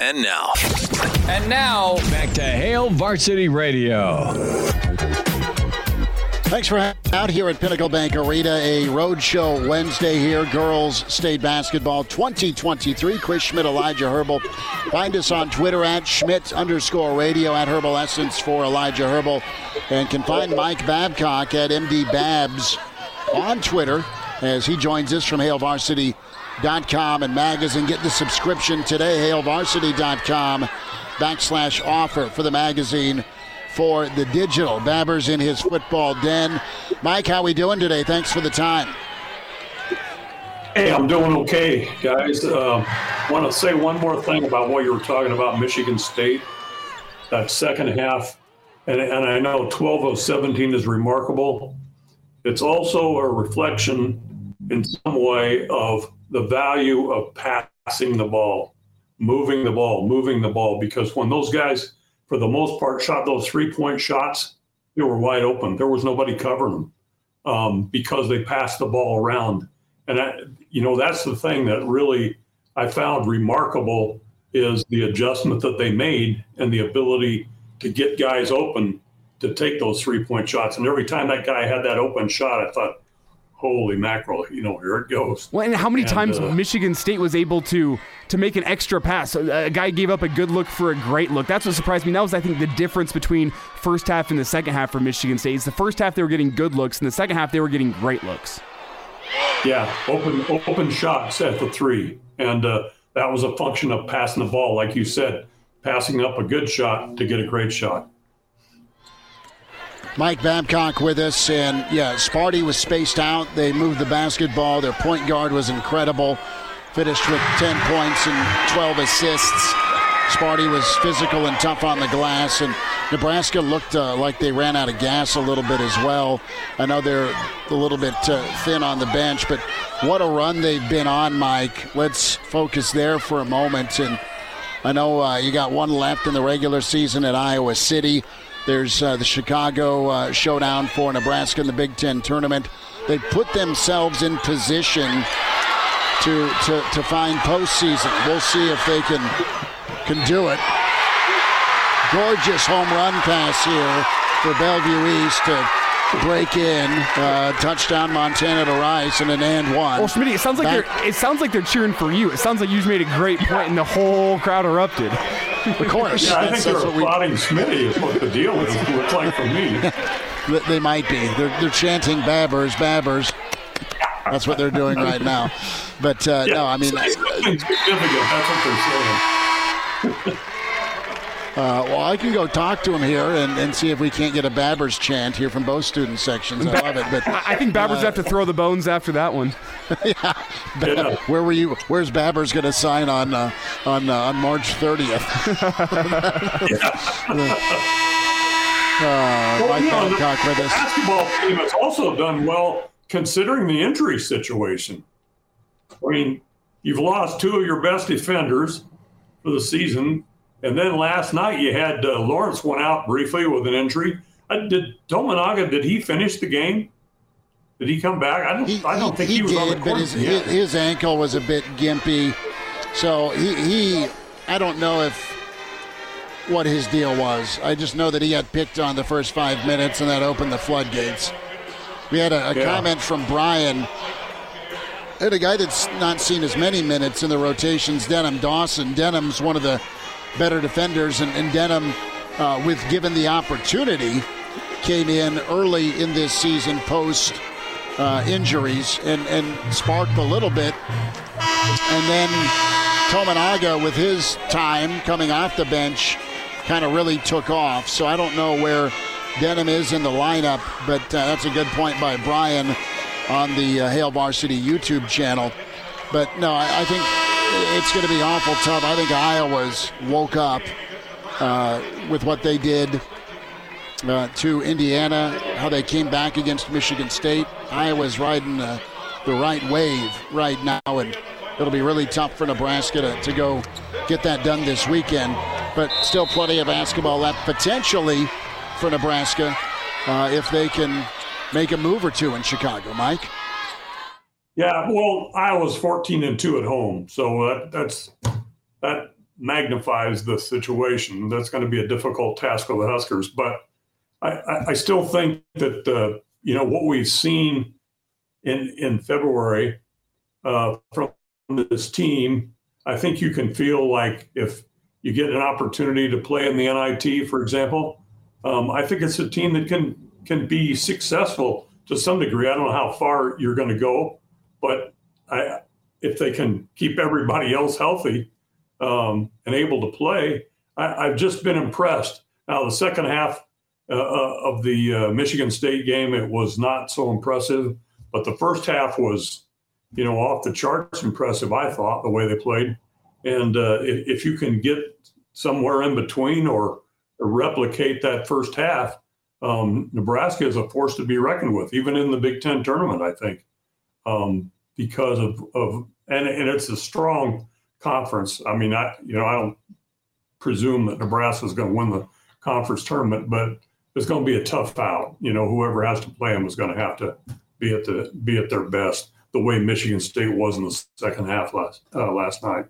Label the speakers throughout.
Speaker 1: And now.
Speaker 2: And now,
Speaker 3: back to Hail Varsity Radio.
Speaker 4: Thanks for hanging out here at Pinnacle Bank Arena. A road show Wednesday here. Girls State Basketball 2023. Chris Schmidt, Elijah Herbal. Find us on Twitter at Schmidt underscore radio at Herbal Essence for Elijah Herbal. And can find Mike Babcock at MD Babs on Twitter as he joins us from HailVarsity.com and magazine. Get the subscription today, HailVarsity.com backslash offer for the magazine for the digital. Babbers in his football den. Mike, how we doing today? Thanks for the time.
Speaker 5: Hey, I'm doing okay, guys. Uh, Want to say one more thing about what you were talking about, Michigan State. That second half, and, and I know 12 of 17 is remarkable. It's also a reflection in some way of the value of passing the ball, moving the ball, moving the ball. Because when those guys, for the most part, shot those three point shots, they were wide open. There was nobody covering them um, because they passed the ball around. And I, you know, that's the thing that really I found remarkable is the adjustment that they made and the ability to get guys open to take those three point shots. And every time that guy had that open shot, I thought, holy mackerel, you know, here it goes.
Speaker 2: Well, and how many
Speaker 5: And,
Speaker 2: times
Speaker 5: uh,
Speaker 2: Michigan State was able to to make an extra pass? A, a guy gave up a good look for a great look. That's what surprised me. That was, I think, the difference between first half and the second half for Michigan State. Is the first half they were getting good looks, and the second half they were getting great looks.
Speaker 5: Yeah, open open shots at the three, and uh, that was a function of passing the ball, like you said, passing up a good shot to get a great shot.
Speaker 4: Mike Babcock with us, and yeah, Sparty was spaced out. They moved the basketball. Their point guard was incredible. Finished with 10 points and 12 assists. Sparty was physical and tough on the glass, and Nebraska looked uh, like they ran out of gas a little bit as well. I know they're a little bit uh, thin on the bench, but what a run they've been on, Mike. Let's focus there for a moment. And I know uh, you got one left in the regular season at Iowa City. There's uh, the Chicago uh, showdown for Nebraska in the Big Ten tournament. They put themselves in position to, to, to find postseason. We'll see if they can can do it. Gorgeous home run pass here for Bellevue East to break in. Uh, touchdown Montana to Rice and an and one.
Speaker 2: Well, Schmidt, it sounds like
Speaker 4: Back-
Speaker 2: they're it sounds like they're cheering for you. It sounds like you just made a great point, and the whole crowd erupted.
Speaker 4: Of course.
Speaker 5: Yeah, I
Speaker 4: That's-
Speaker 5: think
Speaker 4: that's
Speaker 5: they're
Speaker 4: what we-
Speaker 5: applauding Smitty is what the deal is. Looks like for me.
Speaker 4: They might be. They're, they're chanting Babbers, Babbers. That's what they're doing right now. But uh, no, I mean,
Speaker 5: Say something significant. That's what they're saying.
Speaker 4: uh, well, I can go talk to him here and, and see if we can't get a Babbers chant here from both student sections. I love it. But
Speaker 2: I I think Babbers have to throw the bones after that one.
Speaker 5: Yeah.
Speaker 4: where were you? Where's Babbers going to sign on uh, on uh, on March 30th? uh,
Speaker 5: Well,
Speaker 4: Mike
Speaker 5: you know, the
Speaker 4: Babcock with us.
Speaker 5: basketball team has also done well considering the injury situation. I mean, you've lost two of your best defenders for the season, and then last night you had uh, Lawrence went out briefly with an injury. Uh, did Tominaga? Did he finish the game? Did he come back? I don't.
Speaker 4: He,
Speaker 5: I don't think he, was
Speaker 4: did,
Speaker 5: on the
Speaker 4: but
Speaker 5: court
Speaker 4: his, his, ankle was a bit gimpy. So he, he, I don't know if what his deal was. I just know that he got picked on the first five minutes, and that opened the floodgates. We had a, a
Speaker 5: Yeah.
Speaker 4: comment from Brian And a guy that's not seen as many minutes in the rotations, Denim Dawson. Denim's one of the better defenders, and, and Denim, uh, with given the opportunity, came in early in this season post uh, injuries and, and sparked a little bit. And then Tominaga, with his time coming off the bench, kind of really took off. So I don't know where Denim is in the lineup, but uh, that's a good point by Brian on the uh, Hail Varsity YouTube channel. But no, I, I think it's going to be awful tough. I think Iowa's woke up uh, with what they did uh, to Indiana, how they came back against Michigan State. Iowa's riding uh, the right wave right now, and it'll be really tough for Nebraska to, to go get that done this weekend. But still plenty of basketball left potentially for Nebraska uh, if they can make a move or two in Chicago. Mike?
Speaker 5: Yeah, well, Iowa's 14 and 2 at home. So that, that's that magnifies the situation. That's going to be a difficult task for the Huskers. But I, I still think that uh, you know what we've seen in in February uh, from this team. I think you can feel like if you get an opportunity to play in the NIT, for example, um, I think it's a team that can can be successful to some degree. I don't know how far you're going to go, but I, if they can keep everybody else healthy um, and able to play, I, have just been impressed. Now the second half uh, uh, of the uh, Michigan State game, it was not so impressive, but the first half was, you know, off the charts impressive. I thought the way they played, and uh, if, if, you can get somewhere in between or, or replicate that first half, um, Nebraska is a force to be reckoned with, even in the Big Ten tournament. I think um, because of of and and it's a strong conference. I mean, I you know I don't presume that Nebraska is going to win the conference tournament, but it's going to be a tough out. You know, whoever has to play them is going to have to be at the be at their best, the way Michigan State was in the second half last uh, last night.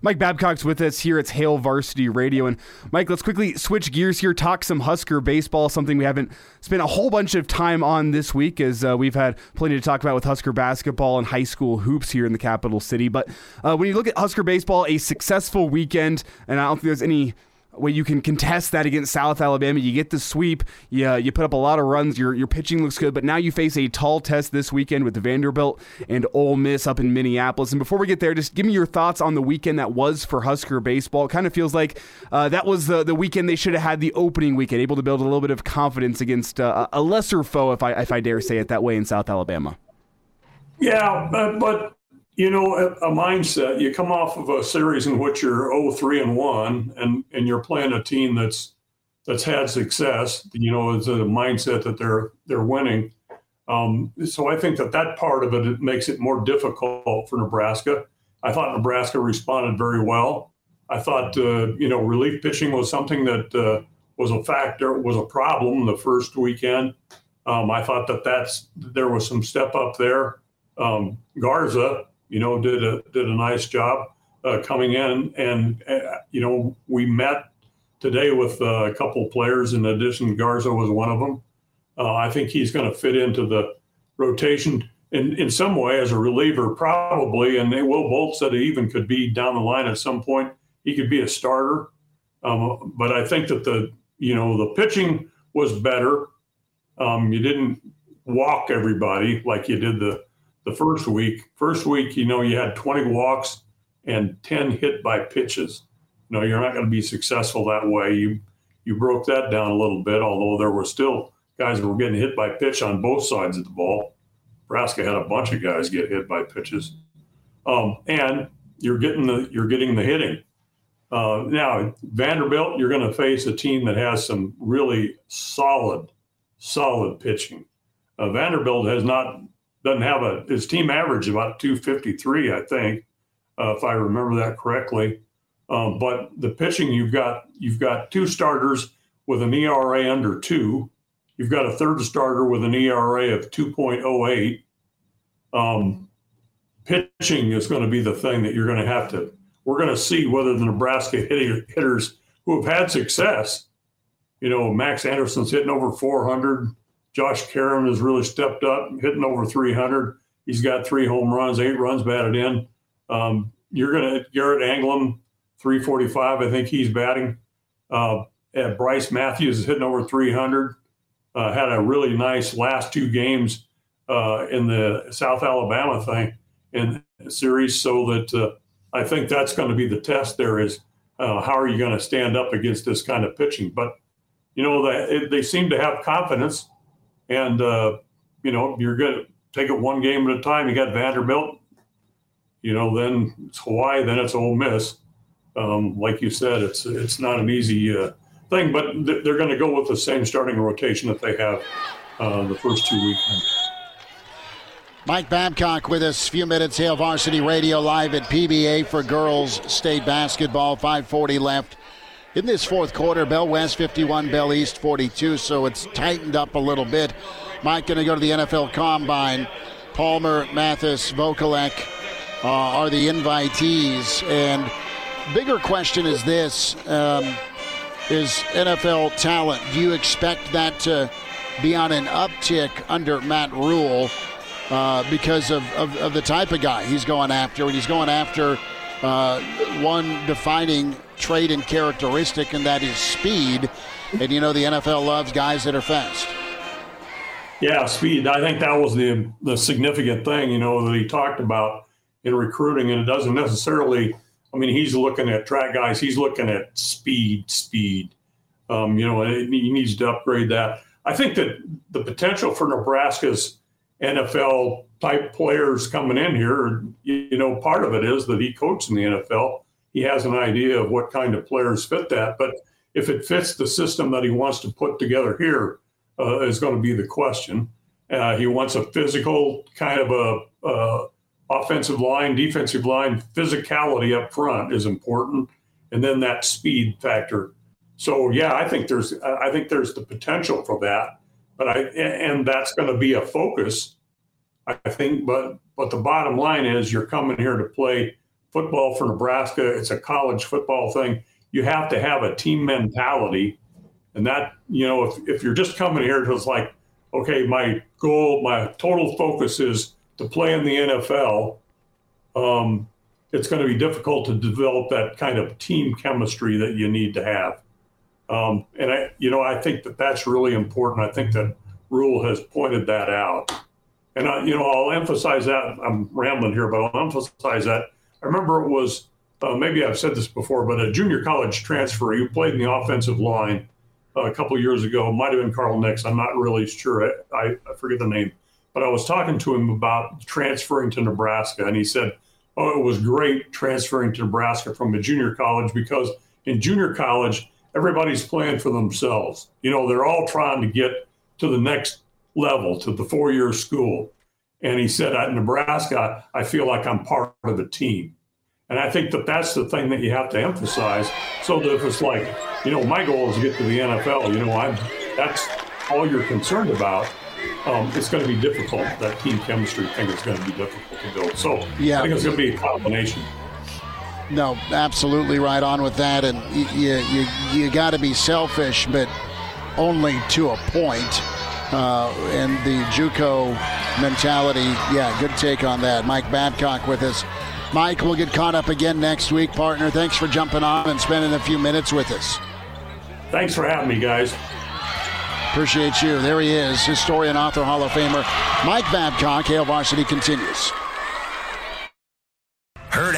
Speaker 2: Mike Babcock's with us here. It's Hail Varsity Radio. And Mike, let's quickly switch gears here, talk some Husker baseball, something we haven't spent a whole bunch of time on this week, as uh, we've had plenty to talk about with Husker basketball and high school hoops here in the capital city. But uh, when you look at Husker baseball, a successful weekend, and I don't think there's any where you can contest that against South Alabama. You get the sweep. You, you put up a lot of runs. Your, your pitching looks good. But now you face a tall test this weekend with Vanderbilt and Ole Miss up in Minneapolis. And before we get there, just give me your thoughts on the weekend that was for Husker baseball. It kind of feels like uh, that was the, the weekend they should have had the opening weekend, able to build a little bit of confidence against uh, a lesser foe, if I, if I dare say it that way, in South Alabama.
Speaker 5: Yeah, but you know, a, a, mindset. You come off of a series in which you're 0-3 and one, and and you're playing a team that's that's had success. You know, it's a mindset that they're they're winning. Um, so I think that that part of it, it makes it more difficult for Nebraska. I thought Nebraska responded very well. I thought uh, you know relief pitching was something that uh, was a factor, was a problem the first weekend. Um, I thought that that's there was some step up there. Um, Garza, you know, did a did a nice job uh, coming in, and uh, you know, we met today with uh, a couple players. In addition, Garza was one of them. Uh, I think he's going to fit into the rotation in in some way as a reliever, probably. And they Will Bolt said he even could be down the line at some point. He could be a starter, um, but I think that the you know the pitching was better. Um, you didn't walk everybody like you did the the first week. First week, you know, you had 20 walks and 10 hit by pitches. You know, you're not going to be successful that way. You you broke that down a little bit, although there were still guys that were getting hit by pitch on both sides of the ball. Nebraska had a bunch of guys get hit by pitches, um, and you're getting the you're getting the hitting. Uh, now Vanderbilt, you're going to face a team that has some really solid, solid pitching. Uh, Vanderbilt has not doesn't have a his team average about 253, I think, uh, if I remember that correctly. Um, but the pitching, you've got you've got two starters with an ERA under two. You've got a third starter with an ERA of 2.08. Um, pitching is going to be the thing that you're going to have to. We're going to see whether the Nebraska hitters who have had success, you know, Max Anderson's hitting over 400. Josh Caron has really stepped up, hitting over 300. He's got three home runs, eight runs batted in. Um, you're going to Garrett Anglum, 345. I think he's batting. Uh, Bryce Matthews is hitting over 300. Uh, had a really nice last two games uh, in the South Alabama thing in series, so that uh, I think that's going to be the test. There is uh, how are you going to stand up against this kind of pitching? But you know they, they seem to have confidence, and uh, you know you're going to take it one game at a time. You got Vanderbilt, you know, then it's Hawaii, then it's Ole Miss. Um, like you said, it's it's not an easy uh, thing, but th- they're going to go with the same starting rotation that they have uh, the first two weeks.
Speaker 4: Mike Babcock with us, few minutes, Hail Varsity Radio live at PBA for girls state basketball, 540 left. In this fourth quarter, Bell West 51, Bell East 42, so it's tightened up a little bit. Mike going to go to the NFL Combine. Palmer, Mathis, Vokolek uh, are the invitees. And bigger question is this um, is NFL talent. Do you expect that to be on an uptick under Matt Rhule uh, because of, of, of, the type of guy he's going after? And he's going after uh, one defining trait and characteristic, and that is speed. And you know, the NFL loves guys that are fast.
Speaker 5: Yeah, speed. I think that was the the significant thing, you know, that he talked about in recruiting, and it doesn't necessarily. I mean, he's looking at track guys. He's looking at speed, speed. Um, you know, he needs to upgrade that. I think that the potential for Nebraska's NFL type players coming in here, you know, part of it is that he coached in the NFL. He has an idea of what kind of players fit that. But if it fits the system that he wants to put together here, uh, is going to be the question. Uh, he wants a physical kind of a uh, offensive line, defensive line. Physicality up front is important, and then that speed factor. So yeah, I think there's I think there's the potential for that, but I and that's going to be a focus. I think, but but the bottom line is you're coming here to play football for Nebraska. It's a college football thing. You have to have a team mentality and that, you know, if, if you're just coming here to like, okay, my goal, my total focus is to play in the NFL, um, it's going to be difficult to develop that kind of team chemistry that you need to have. Um, and I, you know, I think that that's really important. I think that Rhule has pointed that out. And I, you know, I'll emphasize that. I'm rambling here, but I'll emphasize that. I remember it was uh, maybe I've said this before, but a junior college transfer. who played in the offensive line, a couple years ago. Might have been Carl Nix. I'm not really sure. I, I, forget the name. But I was talking to him about transferring to Nebraska, and he said, "Oh, it was great transferring to Nebraska from a junior college because in junior college, everybody's playing for themselves. You know, they're all trying to get to the next level, to the four-year school." And he said, "At Nebraska, I feel like I'm part of the team." And I think that that's the thing that you have to emphasize. So that if it's like, you know, my goal is to get to the NFL, you know, I'm, that's all you're concerned about. Um, it's going to be difficult. That team chemistry thing is going to be difficult to build. So yeah. I think it's going to be a combination.
Speaker 4: No, absolutely right on with that. And you, you, you got to be selfish, but only to a point. Uh, and the JUCO mentality, yeah, good take on that. Mike Babcock with us Mike, we'll get caught up again next week, partner. Thanks for jumping on and spending a few minutes with us.
Speaker 5: Thanks for having me, guys.
Speaker 4: Appreciate you. There he is, historian, author, Hall of Famer Mike Babcock. Hail Varsity continues.